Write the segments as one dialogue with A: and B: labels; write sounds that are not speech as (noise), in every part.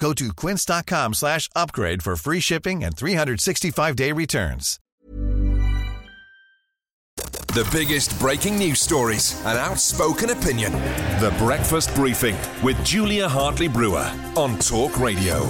A: Go to quince.com slash upgrade for free shipping and 365-day returns.
B: The biggest breaking news stories and outspoken opinion. The Breakfast Briefing with Julia Hartley Brewer on Talk Radio.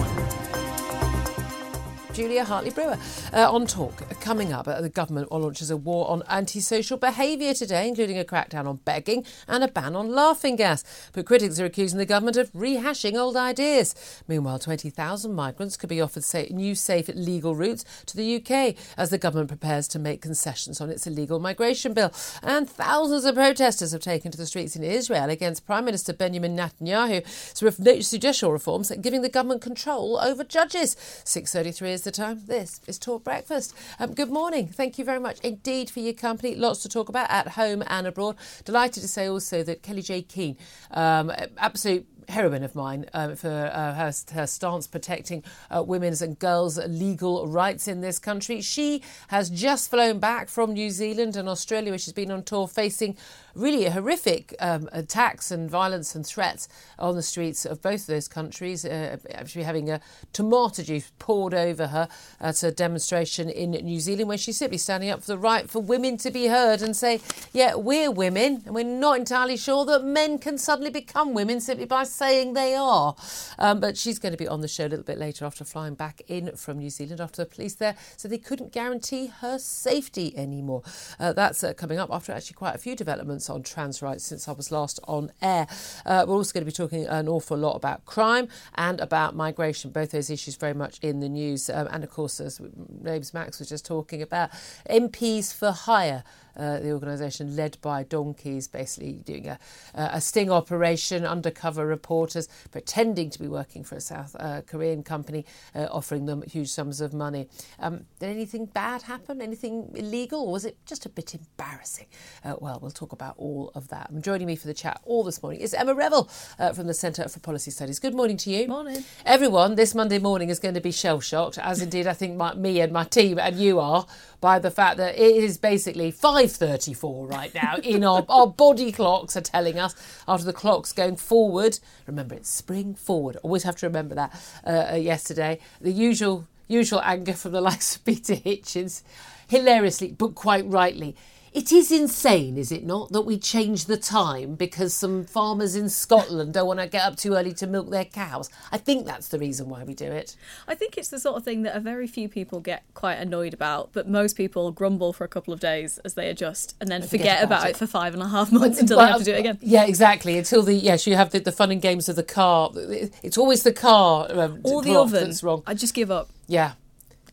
C: Julia Hartley Brewer. Uh, on talk, coming up, uh, the government launches a war on antisocial behaviour today, including a crackdown on begging and a ban on laughing gas. But critics are accusing the government of rehashing old ideas. Meanwhile, 20,000 migrants could be offered sa- new, safe, legal routes to the UK as the government prepares to make concessions on its illegal migration bill. And thousands of protesters have taken to the streets in Israel against Prime Minister Benjamin Netanyahu's judicial reforms, giving the government control over judges. 6.33 is the time. This is Talk Breakfast. Um, good morning. Thank you very much indeed for your company. Lots to talk about at home and abroad. Delighted to say also that Kellie-Jay Keen, um, absolute heroine of mine uh, for uh, her, her, stance protecting uh, women's and girls' legal rights in this country. She has just flown back from New Zealand and Australia, where she's been on tour facing really horrific um, attacks and violence and threats on the streets of both of those countries. Uh, actually, having a tomato juice poured over her at a demonstration in New Zealand, where she's simply standing up for the right for women to be heard and say, "Yeah, we're women, and we're not entirely sure that men can suddenly become women simply by saying they are." Um, but she's going to be on the show a little bit later after flying back in from New Zealand after the police there so they couldn't guarantee her safety anymore. Uh, that's uh, coming up after actually quite a few developments on trans rights since I was last on air. Uh, we're also going to be talking an awful lot about crime and about migration, both those issues very much in the news. Um, and of course, as James Max was just talking about, MPs for hire. Uh, the organisation led by donkeys, basically doing a, a, sting operation, undercover reporters pretending to be working for a South uh, Korean company, uh, offering them huge sums of money. Um, did anything bad happen? Anything illegal? Or was it just a bit embarrassing? Uh, well, we'll talk about all of that. And joining me for the chat all this morning is Emma Revell uh, from the Centre for Policy Studies. Good morning to you.
D: Morning.
C: Everyone, this Monday morning is going to be shell shocked, as indeed I think my, me and my team and you are, by the fact that it is basically 5.34 right now (laughs) in our, our body clocks are telling us after the clocks going forward. Remember, it's spring forward. Always have to remember that uh, uh yesterday. The usual usual anger from the (laughs) likes of Peter Hitchens, hilariously, but quite rightly it is insane, is it not, that we change the time because some farmers in Scotland don't want to get up too early to milk their cows? I think that's the reason why we do it.
D: I think it's the sort of thing that a very few people get quite annoyed about, but most people grumble for a couple of days as they adjust and then
C: forget
D: forget,
C: about it.
D: it. for five and a half months until they have to do it again.
C: Yeah, exactly. Until the yes, you have the, the fun and games of the car. It's always the car um,
D: Or the
C: clock
D: oven.
C: that's wrong.
D: I just give up.
C: Yeah.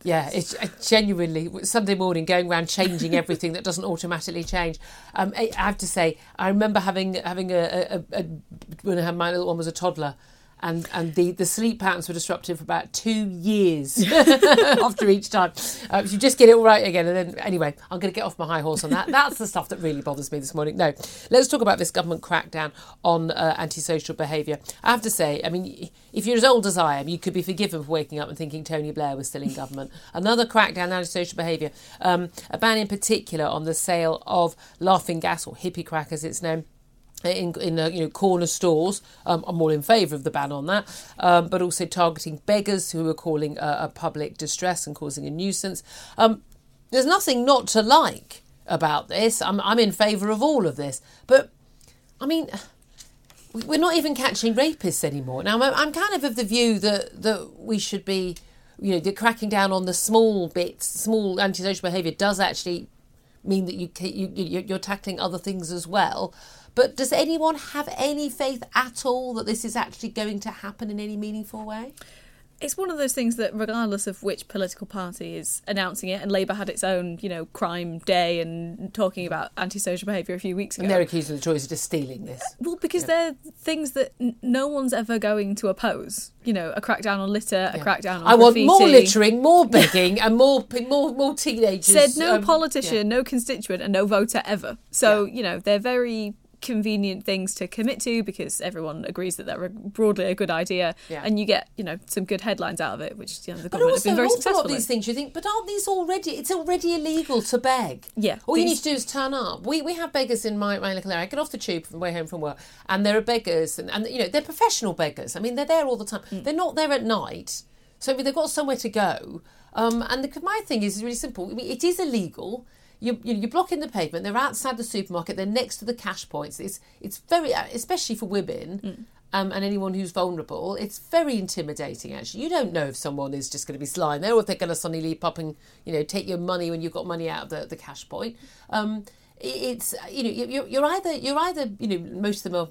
C: Yeah, it's I genuinely Sunday morning going around changing everything that doesn't automatically change. Um, I I have to say, I remember having having a, a, a when my little one was a toddler, and and the, the sleep patterns were disrupted for about two years (laughs) after each time. Uh, you just get it all right again, and then anyway, I'm going to get off my high horse on that. That's the stuff that really bothers me this morning. No, let's talk about this government crackdown on uh, antisocial behaviour. I have to say, I mean, if you're as old as I am, you could be forgiven for waking up and thinking Tony Blair was still in government. Another crackdown on antisocial behaviour, um, a ban in particular on the sale of laughing gas or hippie crack as it's known in, in uh, you know corner stores. Um, I'm all in favour of the ban on that, um, but also targeting beggars who are calling uh, a public distress and causing a nuisance. Um, there's nothing not to like about this. I'm I'm in favour of all of this, but I mean. we- We're not even catching rapists anymore. Now, I'm- I'm kind of of the view that, that we should be, you know, cracking down on the small bits, small antisocial behaviour does actually mean that you, you- you're tackling other things as well. But does anyone have any faith at all that this is actually going to happen in any meaningful way?
D: It's one of those things that, regardless of which political party is announcing it, and Labour had its own, you know, crime day and talking about antisocial behaviour a few weeks ago.
C: And they're accusing the Tories of just stealing this.
D: Well, because they're things that n- no one's ever going to oppose. You know, a crackdown on litter, a crackdown on
C: I want more littering, more (laughs) begging, and more more more teenagers.
D: Said no
C: um,
D: politician, no constituent, and no voter ever. So you know they're very convenient things to commit to because everyone agrees that they're broadly a good idea,
C: Yeah.
D: and you get you know some good headlines out of it, which you know the government have been very
C: lot
D: successful.
C: these things you think, but aren't these already? It's already illegal to beg.
D: Yeah,
C: All you need to do is turn up. We we have beggars in my, my local area. I get off the tube from way home from work, and there are beggars, and, and you know they're professional beggars. I mean, they're there all the time.
D: Mm.
C: They're not there at night, so I mean, they've got somewhere to go. Um, and the, my thing is really simple. I mean, it is illegal. You, you, you're blocking the pavement. They're outside the supermarket. They're next to the cash points. It's it's very, especially for women.
D: Mm.
C: Um, and anyone who's vulnerable, it's very intimidating. Actually, you don't know if someone is just going to be lying there, or if they're going to suddenly leap up and you know take your money when you've got money out of the, the cash point. Um, it's you know you're, you're either you're either you know most of them are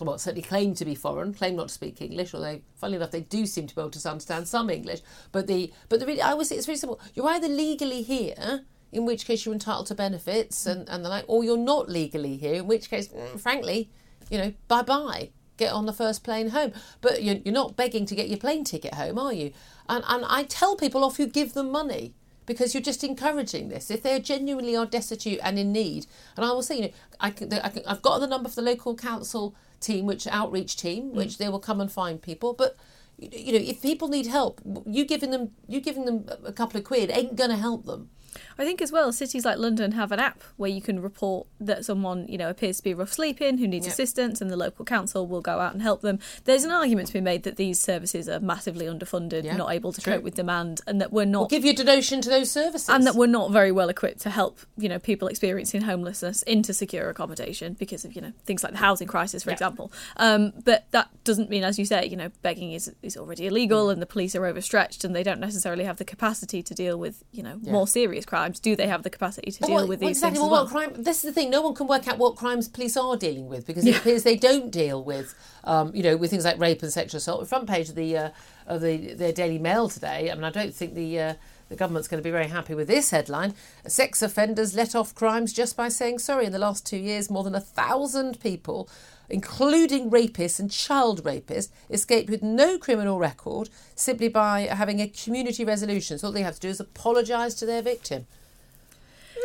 C: well, certainly claim to be foreign, claim not to speak English, although funnily enough they do seem to be able to understand some English. But the but the really, I always say it's very simple. You're either legally here, in which case you're entitled to benefits and, and the like, or you're not legally here, in which case, mm, frankly, you know, bye bye. Get on the first plane home. But you're, you're not begging to get your plane ticket home, are you? And, and I tell people off who give them money because you're just encouraging this. If they genuinely are destitute and in need, and I will say, you know, I can, I can, I've got the number for the local council team, which outreach team, which they will come and find people. But you you know, if people need help, you giving them you giving them a couple of quid ain't going to help them.
D: I think as well, cities like London have an app where you can report that someone, you know, appears to be rough sleeping, who needs
C: Yep.
D: assistance, and the local council will go out and help them. There's an argument to be made that these services are massively underfunded,
C: Yeah,
D: not able to
C: true.
D: cope with demand, and that we're not
C: Or give your donation to those services.
D: and that we're not very well equipped to help you know people experiencing homelessness into secure accommodation because of you know things like the housing crisis for
C: Yeah.
D: example um, but that doesn't mean as you say you know begging is is already illegal
C: Mm.
D: and the police are overstretched and they don't necessarily have the capacity to deal with you know more serious crimes do they have the capacity to deal
C: what-
D: with these
C: exactly.
D: things
C: well,
D: well?
C: crime? This is the thing. No one can work out what crimes police are dealing with because it appears they don't deal with, um, you know, with things like rape and sexual assault. The front page of the uh, of the their Daily Mail today. I mean, I don't think the. Uh, the government's going to be very happy with this headline. Sex offenders let off crimes just by saying sorry. In the last two years, more than a thousand people, including rapists and child rapists, escaped with no criminal record simply by having a community resolution. So all they have to do is apologise to their victim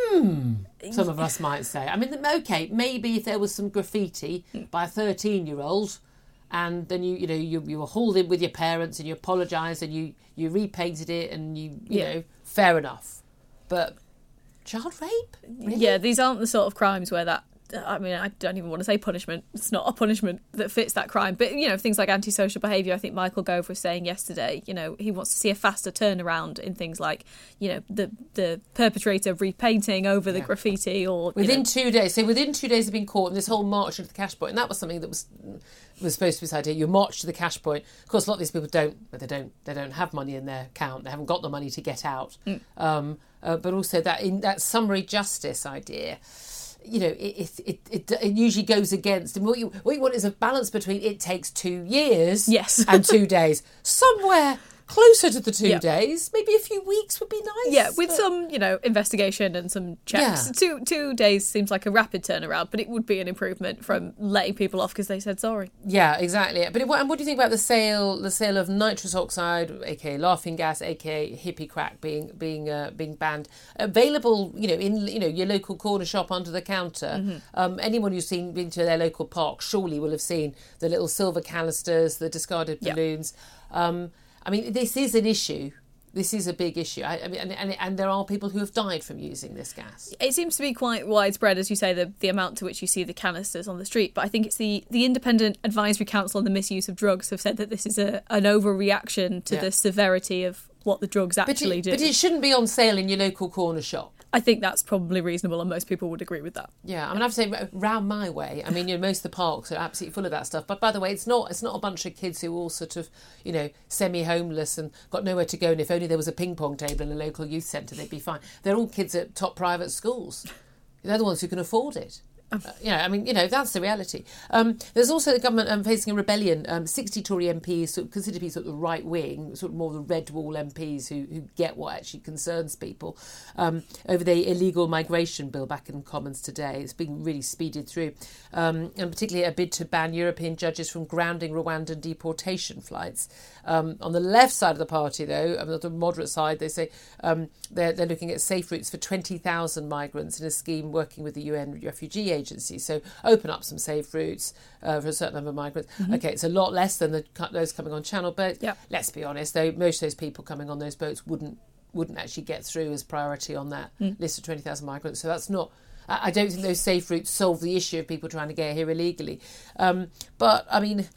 C: hmm. some of us might say. I mean, okay, maybe if there was some graffiti by a thirteen-year-old, and then you, you know, you, you were hauled in with your parents and you apologised and you you repainted it and you, you
D: Yeah.
C: know, fair enough. But child rape, really?
D: yeah these aren't the sort of crimes where that I mean, I don't even want to say punishment. It's not a punishment that fits that crime. But, you know, things like antisocial behaviour, I think Michael Gove was saying yesterday, you know, he wants to see a faster turnaround in things like, you know, the the perpetrator repainting over the graffiti or.
C: Within
D: know-
C: two days, so within two days of being caught, and this whole march to the cash point, and that was something that was was supposed to be this idea. You march to the cash point. Of course, a lot of these people don't, but they don't. They don't have money in their account. They haven't got the money to get out. Um, uh, but also that in that summary justice idea. You know, it it, it it usually goes against. And what you what you want is a balance between it takes two years,
D: Yes.
C: and two (laughs) days. Somewhere closer to the two
D: Yeah.
C: days, maybe a few weeks would be nice.
D: Yeah, with
C: but-
D: some, you know, investigation and some checks.
C: Yeah.
D: Two two days seems like a rapid turnaround, but it would be an improvement from letting people off because they said sorry.
C: Yeah, exactly. But it, what, and what do you think about the sale, the sale of nitrous oxide, aka laughing gas, aka hippie crack, being being uh, being banned, available, you know, in you know your local corner shop under the counter. Um, anyone who's seen been to their local park surely will have seen the little silver canisters, the discarded balloons. Um, I mean, this is an issue. This is a big issue. I, I mean, and, and, and there are people who have died from using this gas.
D: It seems to be quite widespread, as you say, the, the amount to which you see the canisters on the street. But I think it's the, the Independent Advisory Council on the Misuse of Drugs have said that this is a, an overreaction to
C: Yeah.
D: the severity of what the drugs
C: But
D: actually
C: it,
D: do.
C: but it shouldn't be on sale in your local corner shop.
D: I think that's probably reasonable, and most people would agree with that.
C: Yeah, I mean, I have to say, round my way, I mean, you know, most of the parks are absolutely full of that stuff. But by the way, it's not it's not a bunch of kids who are all sort of, you know, semi-homeless and got nowhere to go. And if only there was a ping pong table in a local youth centre, they'd be fine. They're all kids at top private schools. They're the ones who can afford it. Uh, you know, I mean, you know, that's the reality. Um, there's also the government um, facing a rebellion. Um, 60 Tory MPs, sort of considered to be sort of the right wing, sort of more the red wall MPs who, who get what actually concerns people, um, over the illegal migration bill back in the Commons today. It's being really speeded through, um, and particularly a bid to ban European judges from grounding Rwandan deportation flights. On the left side of the party, though, on the moderate side, they say they're, they're looking at safe routes for 20,000 migrants in a scheme working with the UN Refugee Agency. So open up some safe routes uh, for a certain number of migrants. Okay, it's a lot less than the, those coming on Channel, but
D: Yep.
C: let's be honest, though, most of those people coming on those boats wouldn't wouldn't actually get through as priority on that list of 20,000 migrants. So that's not. I I don't think those safe routes solve the issue of people trying to get here illegally. Um, but I mean,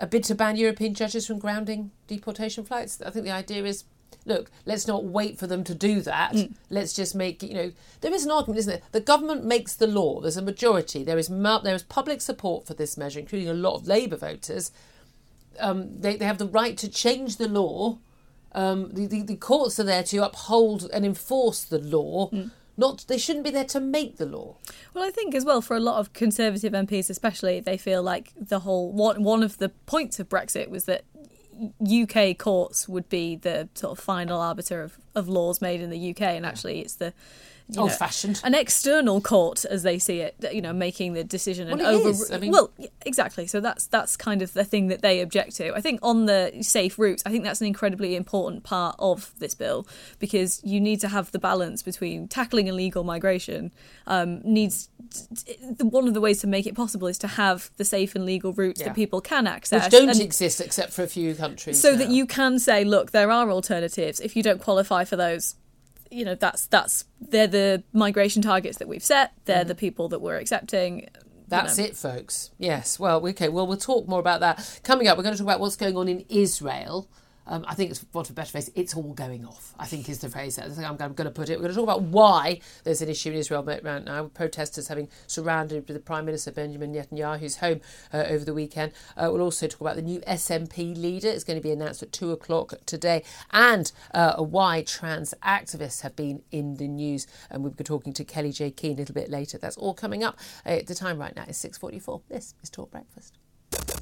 C: a bid to ban European judges from grounding deportation flights. I think the idea is. Look, let's not wait for them to do that. Let's just make you know there is an argument, isn't there? The government makes the law. There's a majority. There is, there is public support for this measure, including a lot of Labour voters. Um, they they have the right to change the law. Um, the, the the courts are there to uphold and enforce the law. Not they shouldn't be there to make the law.
D: Well, I think as well for a lot of Conservative MPs, especially, they feel like the whole one one of the points of Brexit was that UK courts would be the sort of final arbiter of, of laws made in the UK, and actually, it's the you know,
C: Old-fashioned.
D: an external court as they see it, you know, making the decision and
C: Well,
D: over.
C: I mean-
D: well, exactly. So that's that's kind of the thing that they object to. I think on the safe routes, I think that's an incredibly important part of this bill because you need to have the balance between tackling illegal migration. Um, needs one of the ways to make it possible is to have the safe and legal routes
C: Yeah.
D: that people can access,
C: Which don't
D: and-
C: exist except for a few countries.
D: so that you can say, look, there are alternatives. If you don't qualify for those, you know, that's that's they're the migration targets that we've set. They're mm-hmm. the people that we're accepting.
C: That's
D: know.
C: it, folks. Yes. Well, okay. Well, we'll talk more about that coming up. We're going to talk about what's going on in Israel. Um, I think it's what a better phrase. It's all going off. I think is the phrase. I think I'm, going to put it. We're going to talk about why there's an issue in Israel right now. Protesters having surrounded the Prime Minister Benjamin Netanyahu's home uh, over the weekend. Uh, we'll also talk about the new SNP leader. It's going to be announced at two o'clock today, and uh, why trans activists have been in the news. And we'll be talking to Kellie-Jay Keen a little bit later. That's all coming up. The time right now is six forty-four. This is Talk Breakfast.